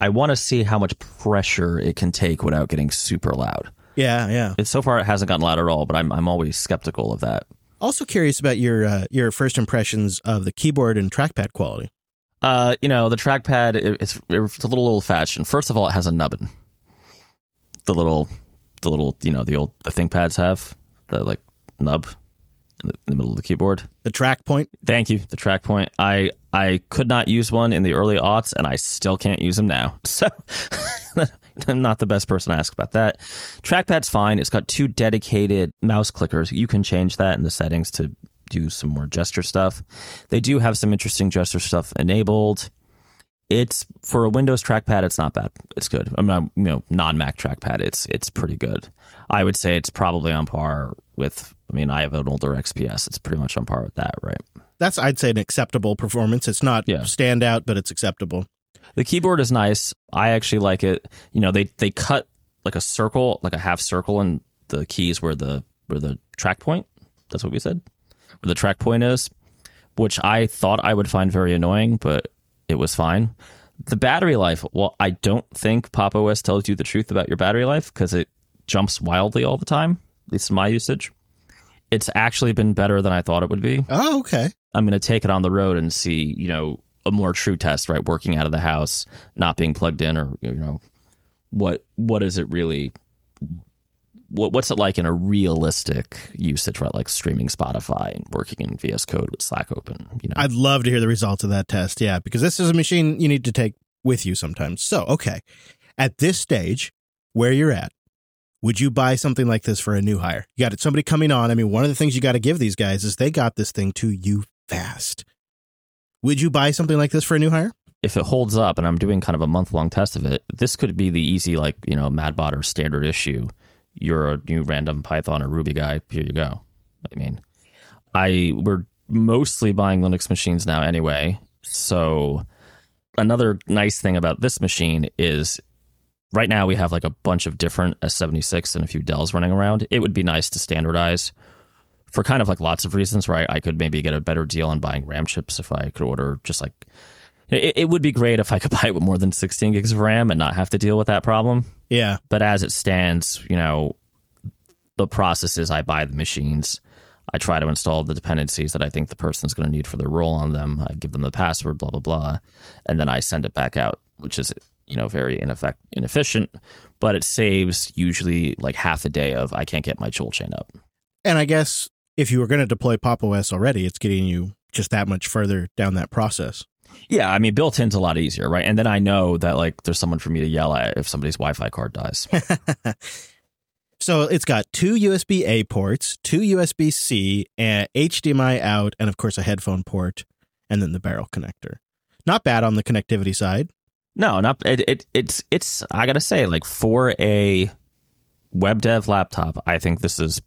[SPEAKER 2] I want to see how much pressure it can take without getting super loud.
[SPEAKER 1] Yeah, yeah.
[SPEAKER 2] So far, it hasn't gotten loud at all, but I'm I'm always skeptical of that.
[SPEAKER 1] Also curious about your uh, your first impressions of the keyboard and trackpad quality.
[SPEAKER 2] Uh, you know, the trackpad it, it's it's a little old fashioned. First of all, it has a nubbin. The little, the little, you know, the old the ThinkPads have the like nub in the, the middle of the keyboard.
[SPEAKER 1] The track point.
[SPEAKER 2] Thank you. The track point. I I could not use one in the early aughts, and I still can't use them now. So I'm not the best person to ask about that. Trackpad's fine. It's got two dedicated mouse clickers. You can change that in the settings to do some more gesture stuff. They do have some interesting gesture stuff enabled. It's for a Windows trackpad. It's not bad. It's good. I'm not, you know, non-Mac trackpad. It's it's pretty good. I would say it's probably on par with. I mean, I have an older XPS. It's pretty much on par with that, right?
[SPEAKER 1] that's I'd say an acceptable performance. It's not yeah. standout, but it's acceptable.
[SPEAKER 2] The keyboard is nice. I actually like it. You know, they they cut like a circle, like a half circle and the keys where the where the track point. That's what we said. Where the track point is, which I thought I would find very annoying, but it was fine. The battery life, well, I don't think Pop OS tells you the truth about your battery life because it jumps wildly all the time. at least in my usage. It's actually been better than I thought it would be.
[SPEAKER 1] Oh, okay.
[SPEAKER 2] I'm going to take it on the road and see, you know, a more true test, right? Working out of the house, not being plugged in, or you know, what what is it really? What what's it like in a realistic usage, right? Like streaming Spotify and working in VS Code with Slack open. You know,
[SPEAKER 1] I'd love to hear the results of that test. Yeah, because this is a machine you need to take with you sometimes. So, okay, at this stage, where you're at, would you buy something like this for a new hire? You got it, somebody coming on. I mean, one of the things you got to give these guys is they got this thing to you fast. Would you buy something like this for a new hire?
[SPEAKER 2] if it holds up, and I'm doing kind of a month long test of it, this could be the easy like you know Mad Botter standard issue. You're a new random Python or Ruby guy. Here you go. I mean, I we're mostly buying Linux machines now anyway. So another nice thing about this machine is right now we have like a bunch of different S76 and a few Dells running around. It would be nice to standardize for kind of like lots of reasons, right? I could maybe get a better deal on buying RAM chips if I could order just like it, it would be great if I could buy it with more than 16 gigs of RAM and not have to deal with that problem.
[SPEAKER 1] Yeah.
[SPEAKER 2] But as it stands, you know, the process is I buy the machines. I try to install the dependencies that I think the person's going to need for their role on them. I give them the password, blah blah blah, and then I send it back out, which is you know very ineffect- inefficient, but it saves usually like half a day of I can't get my tool chain up.
[SPEAKER 1] And I guess if you were going to deploy Pop OS already, it's getting you just that much further down that process.
[SPEAKER 2] Yeah, I mean, built in's a lot easier, right? And then I know that like there's someone for me to yell at if somebody's Wi-Fi card dies.
[SPEAKER 1] so it's got two USB A ports, two USB C, and HDMI out, and of course a headphone port, and then the barrel connector. Not bad on the connectivity side.
[SPEAKER 2] No, not it, it. It's it's. I gotta say, like for a web dev laptop, I think this is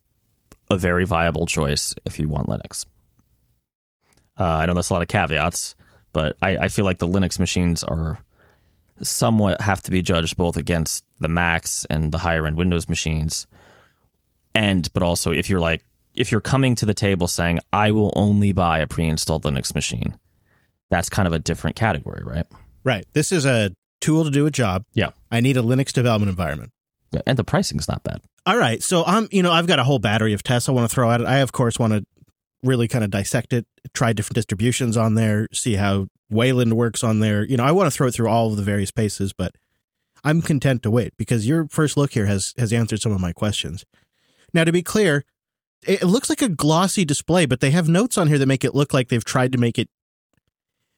[SPEAKER 2] a very viable choice if you want Linux. Uh, I know there's a lot of caveats but I, I feel like the Linux machines are somewhat have to be judged both against the Macs and the higher end Windows machines. And but also if you're like if you're coming to the table saying I will only buy a pre-installed Linux machine, that's kind of a different category, right?
[SPEAKER 1] Right. This is a tool to do a job.
[SPEAKER 2] Yeah.
[SPEAKER 1] I need a Linux development environment.
[SPEAKER 2] Yeah, and the pricing's not bad.
[SPEAKER 1] All right. So I'm, you know, I've got a whole battery of tests I want to throw at it. I of course want to really kind of dissect it, try different distributions on there, see how Wayland works on there. You know, I want to throw it through all of the various paces, but I'm content to wait because your first look here has has answered some of my questions. Now, to be clear, it looks like a glossy display, but they have notes on here that make it look like they've tried to make it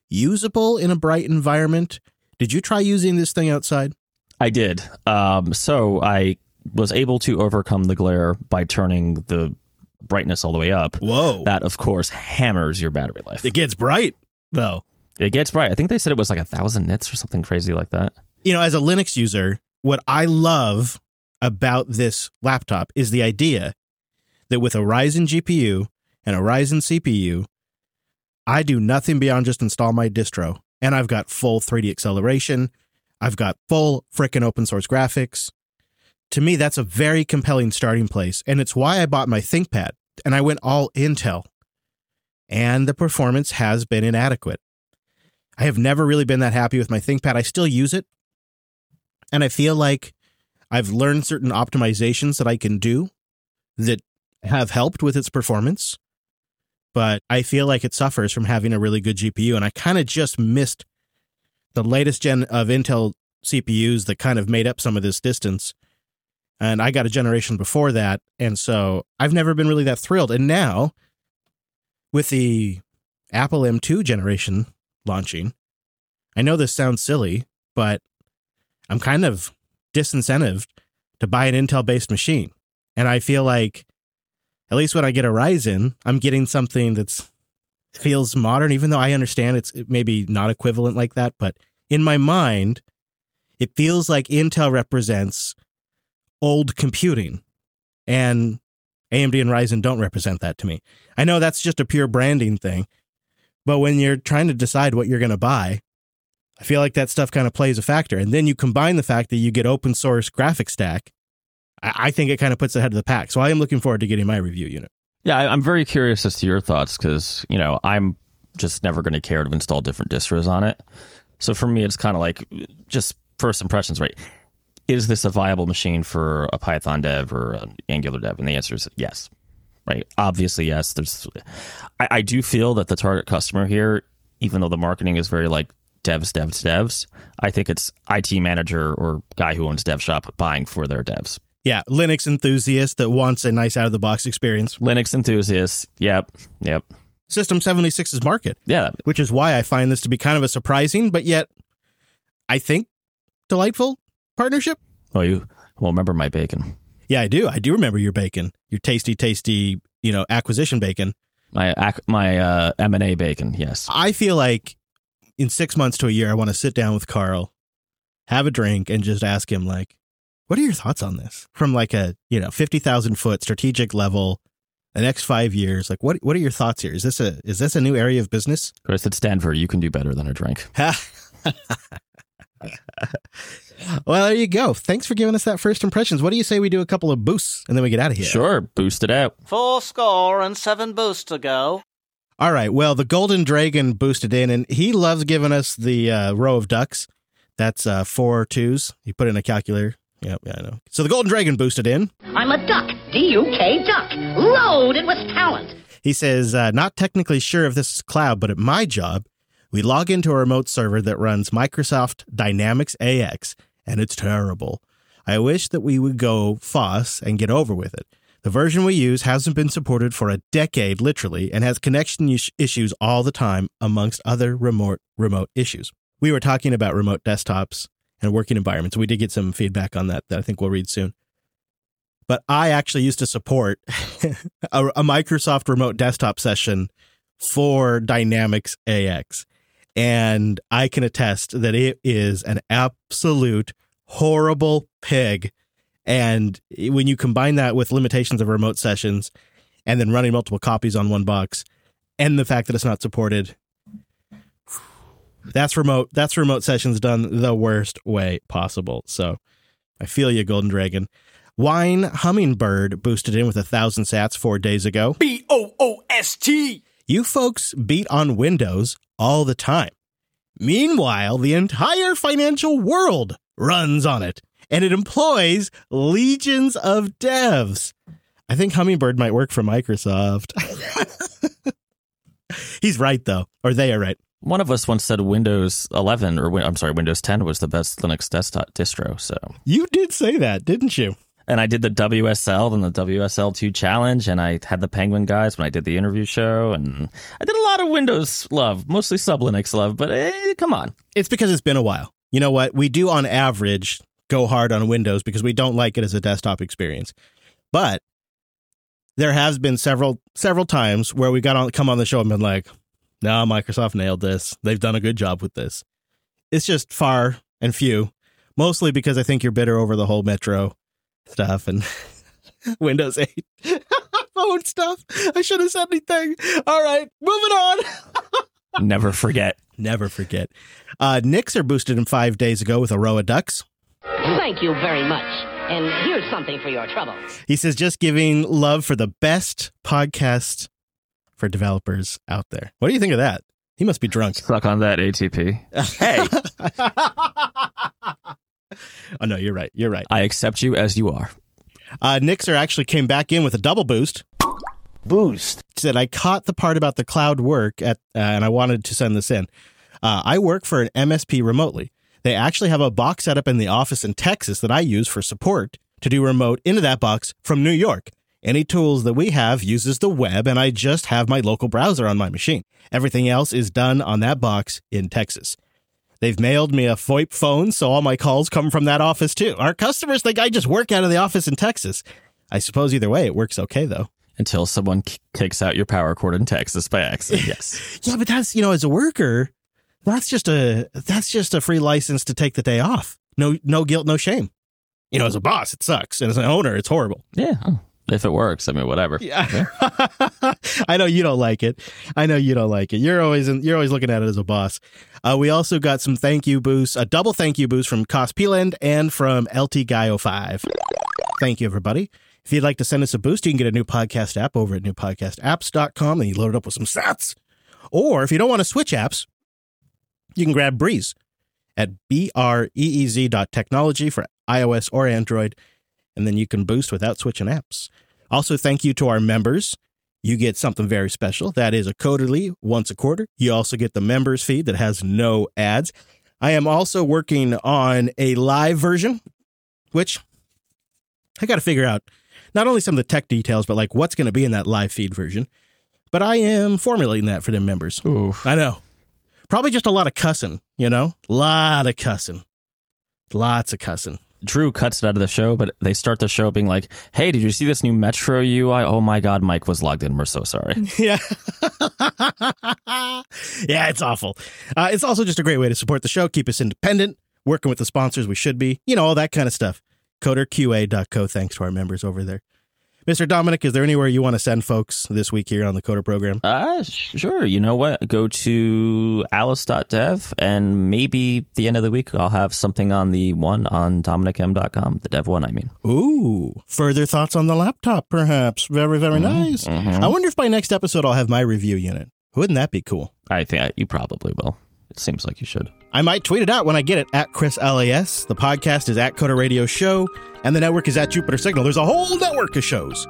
[SPEAKER 1] usable in a bright environment. Did you try using this thing outside?
[SPEAKER 2] I did. Um, so I was able to overcome the glare by turning the brightness all the way up.
[SPEAKER 1] Whoa.
[SPEAKER 2] That, of course, hammers your battery life.
[SPEAKER 1] It gets bright, though.
[SPEAKER 2] It gets bright. I think they said it was like a thousand nits or something crazy like that.
[SPEAKER 1] You know, as a Linux user, what I love about this laptop is the idea that with a Ryzen GPU and a Ryzen CPU, I do nothing beyond just install my distro. And I've got full 3D acceleration. I've got full frickin' open source graphics to me, that's a very compelling starting place. And it's why I bought my ThinkPad and I went all Intel. And the performance has been inadequate. I have never really been that happy with my ThinkPad. I still use it. And I feel like I've learned certain optimizations that I can do that have helped with its performance. But I feel like it suffers from having a really good GPU. And I kind of just missed the latest gen of Intel CPUs that kind of made up some of this distance and I got a generation before that. And so I've never been really that thrilled. And now, with the Apple M2 generation launching, I know this sounds silly, but I'm kind of disincentived to buy an Intel based machine. And I feel like, at least when I get a Ryzen, I'm getting something that's feels modern, even though I understand it's maybe not equivalent like that. But in my mind, it feels like Intel represents old computing. And AMD and Ryzen don't represent that to me. I know that's just a pure branding thing, but when you're trying to decide what you're going to buy, I feel like that stuff kind of plays a factor. And then you combine the fact that you get open source graphic stack. I think it kind of puts ahead of the pack. So I am looking forward to getting my review unit.
[SPEAKER 2] Yeah, I'm very curious as to your thoughts because, you know, I'm just never going to care to install different distros on it. So for me, it's kind of like just first impressions, right? is this a viable machine for a Python dev or an Angular dev? And the answer is yes. Right. Obviously, yes. There's, I, I do feel that the target customer here, even though the marketing is very like devs, devs, devs, I think it's IT manager or guy who owns dev shop buying for their devs.
[SPEAKER 1] Yeah, Linux enthusiast that wants a nice out of the box experience.
[SPEAKER 2] Linux enthusiast. Yep. Yep.
[SPEAKER 1] System 76's market.
[SPEAKER 2] Yeah.
[SPEAKER 1] Which is why I find this to be kind of a surprising, but yet I think delightful partnership.
[SPEAKER 2] Oh, you well remember my bacon.
[SPEAKER 1] Yeah, I do. I do remember your bacon, your tasty, tasty, you know, acquisition bacon.
[SPEAKER 2] My my uh, M and A bacon. Yes.
[SPEAKER 1] I feel like in six months to a year, I want to sit down with Carl, have a drink, and just ask him like, "What are your thoughts on this?" From like a you know fifty thousand foot strategic level, the next five years. Like, what what are your thoughts here? Is this a is this a new area of business?
[SPEAKER 2] Chris, at Stanford, you can do better than a drink.
[SPEAKER 1] well, there you go. Thanks for giving us that first impressions. What do you say we do a couple of boosts and then we get out of here?
[SPEAKER 2] Sure, boost it out.
[SPEAKER 3] Four score and seven boosts to go.
[SPEAKER 1] All right. Well, the Golden Dragon boosted in, and he loves giving us the uh, row of ducks. That's uh, four twos. You put in a calculator. Yep, yeah, I know. So the Golden Dragon boosted in.
[SPEAKER 4] I'm a duck, D U K duck, loaded with talent.
[SPEAKER 1] He says, uh, not technically sure if this is cloud, but at my job, we log into a remote server that runs Microsoft Dynamics AX, and it's terrible. I wish that we would go FOSS and get over with it. The version we use hasn't been supported for a decade, literally, and has connection issues all the time, amongst other remote remote issues. We were talking about remote desktops and working environments. We did get some feedback on that that I think we'll read soon. But I actually used to support a, a Microsoft remote desktop session for Dynamics AX. And I can attest that it is an absolute horrible pig and when you combine that with limitations of remote sessions and then running multiple copies on one box and the fact that it's not supported, that's remote that's remote sessions done the worst way possible. So I feel you, Golden Dragon. Wine Hummingbird boosted in with a thousand sats four days ago.
[SPEAKER 3] B O O S T.
[SPEAKER 1] You folks beat on Windows all the time. Meanwhile, the entire financial world runs on it and it employs legions of devs. I think Hummingbird might work for Microsoft. He's right though, or they are right.
[SPEAKER 2] One of us once said Windows 11 or I'm sorry, Windows 10 was the best Linux desktop distro. So
[SPEAKER 1] you did say that, didn't you?
[SPEAKER 2] And I did the WSL and the WSL2 challenge, and I had the Pengwin guys when I did the interview show, and I did a lot of Windows love, mostly sub Linux love. But eh, come on,
[SPEAKER 1] it's because it's been a while. You know what? We do on average go hard on Windows because we don't like it as a desktop experience. But there has been several several times where we got on come on the show and been like, "No, Microsoft nailed this. They've done a good job with this." It's just far and few, mostly because I think you're bitter over the whole Metro stuff and Windows 8 phone stuff. I should have said anything. All right, moving on.
[SPEAKER 2] Never forget.
[SPEAKER 1] Never forget. Uh, Nixer boosted in five days ago with a row of ducks.
[SPEAKER 4] Thank you very much. And here's something for your trouble.
[SPEAKER 1] He says, just giving love for the best podcast for developers out there. What do you think of that? He must be drunk.
[SPEAKER 2] Suck on that ATP. Hey.
[SPEAKER 1] oh, no, you're right. You're right.
[SPEAKER 2] I accept you as you are.
[SPEAKER 1] Uh, Nixer actually came back in with a double boost.
[SPEAKER 3] Boost.
[SPEAKER 1] He said, I caught the part about the cloud work at, uh, and I wanted to send this in. Uh, I work for an MSP remotely. They actually have a box set up in the office in Texas that I use for support to do remote into that box from New York. Any tools that we have uses the web and I just have my local browser on my machine. Everything else is done on that box in Texas. They've mailed me a VoIP phone, so all my calls come from that office too. Our customers think I just work out of the office in Texas. I suppose either way, it works okay though.
[SPEAKER 2] Until someone k- kicks out your power cord in Texas by accident. Yes.
[SPEAKER 1] yeah, but that's, you know, as a worker, that's just a that's just a free license to take the day off. No no guilt, no shame. You know, as a boss, it sucks, and as an owner, it's horrible.
[SPEAKER 2] Yeah, oh, if it works, I mean, whatever.
[SPEAKER 1] Yeah, I know you don't like it. I know you don't like it. You're always in, you're always looking at it as a boss. Uh, we also got some thank you boosts, a double thank you boost from Cospeland and from LT Guy 05 Thank you, everybody. If you'd like to send us a boost, you can get a new podcast app over at newpodcastapps.com and you load it up with some sats. Or if you don't want to switch apps, you can grab Breeze at breez.technology for iOS or Android, and then you can boost without switching apps. Also, thank you to our members. You get something very special. That is a quarterly, once a quarter. You also get the members feed that has no ads. I am also working on a live version, which I got to figure out not only some of the tech details, but like what's going to be in that live feed version. But I am formulating that for the members.
[SPEAKER 2] Ooh.
[SPEAKER 1] I know. Probably just a lot of cussing, you know? A lot of cussing. Lots of cussing.
[SPEAKER 2] Drew cuts it out of the show, but they start the show being like, "Hey, did you see this new Metro UI? Oh my God, Mike was logged in. We're so sorry."
[SPEAKER 1] Yeah. yeah, it's awful. Uh, it's also just a great way to support the show, keep us independent, working with the sponsors we should be, you know, all that kind of stuff. CoderQA.co. Thanks to our members over there. Mr. Dominick, is there anywhere you want to send folks this week here on the Coder program?
[SPEAKER 2] Uh, sure. You know what? Go to alice.dev and maybe the end of the week I'll have something on the one on dominickm.com, the dev one, I mean.
[SPEAKER 1] Ooh, further thoughts on the laptop, perhaps. Very, very nice. I wonder if by next episode I'll have my review unit. Wouldn't that be cool?
[SPEAKER 2] I think you probably will. It seems like you should.
[SPEAKER 1] I might tweet it out when I get it at Chris LAS. The podcast is at Coder Radio Show, and the network is at Jupiter Signal. There's a whole network of shows.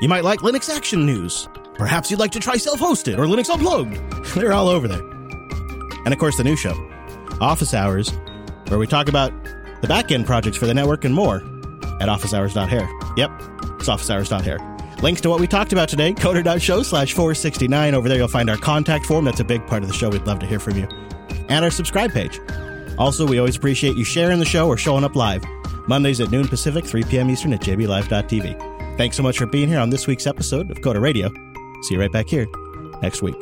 [SPEAKER 1] You might like Linux Action News. Perhaps you'd like to try self hosted or Linux Unplugged. They're all over there. And of course, the new show, Office Hours, where we talk about the back end projects for the network and more at officehours.hair. Yep, it's officehours.hair. Links to what we talked about today, coder.show slash 469. Over there, you'll find our contact form. That's a big part of the show. We'd love to hear from you. And our subscribe page. Also, we always appreciate you sharing the show or showing up live. Mondays at noon Pacific, 3 p.m. Eastern at jblive.tv. Thanks so much for being here on this week's episode of Coder Radio. See you right back here next week.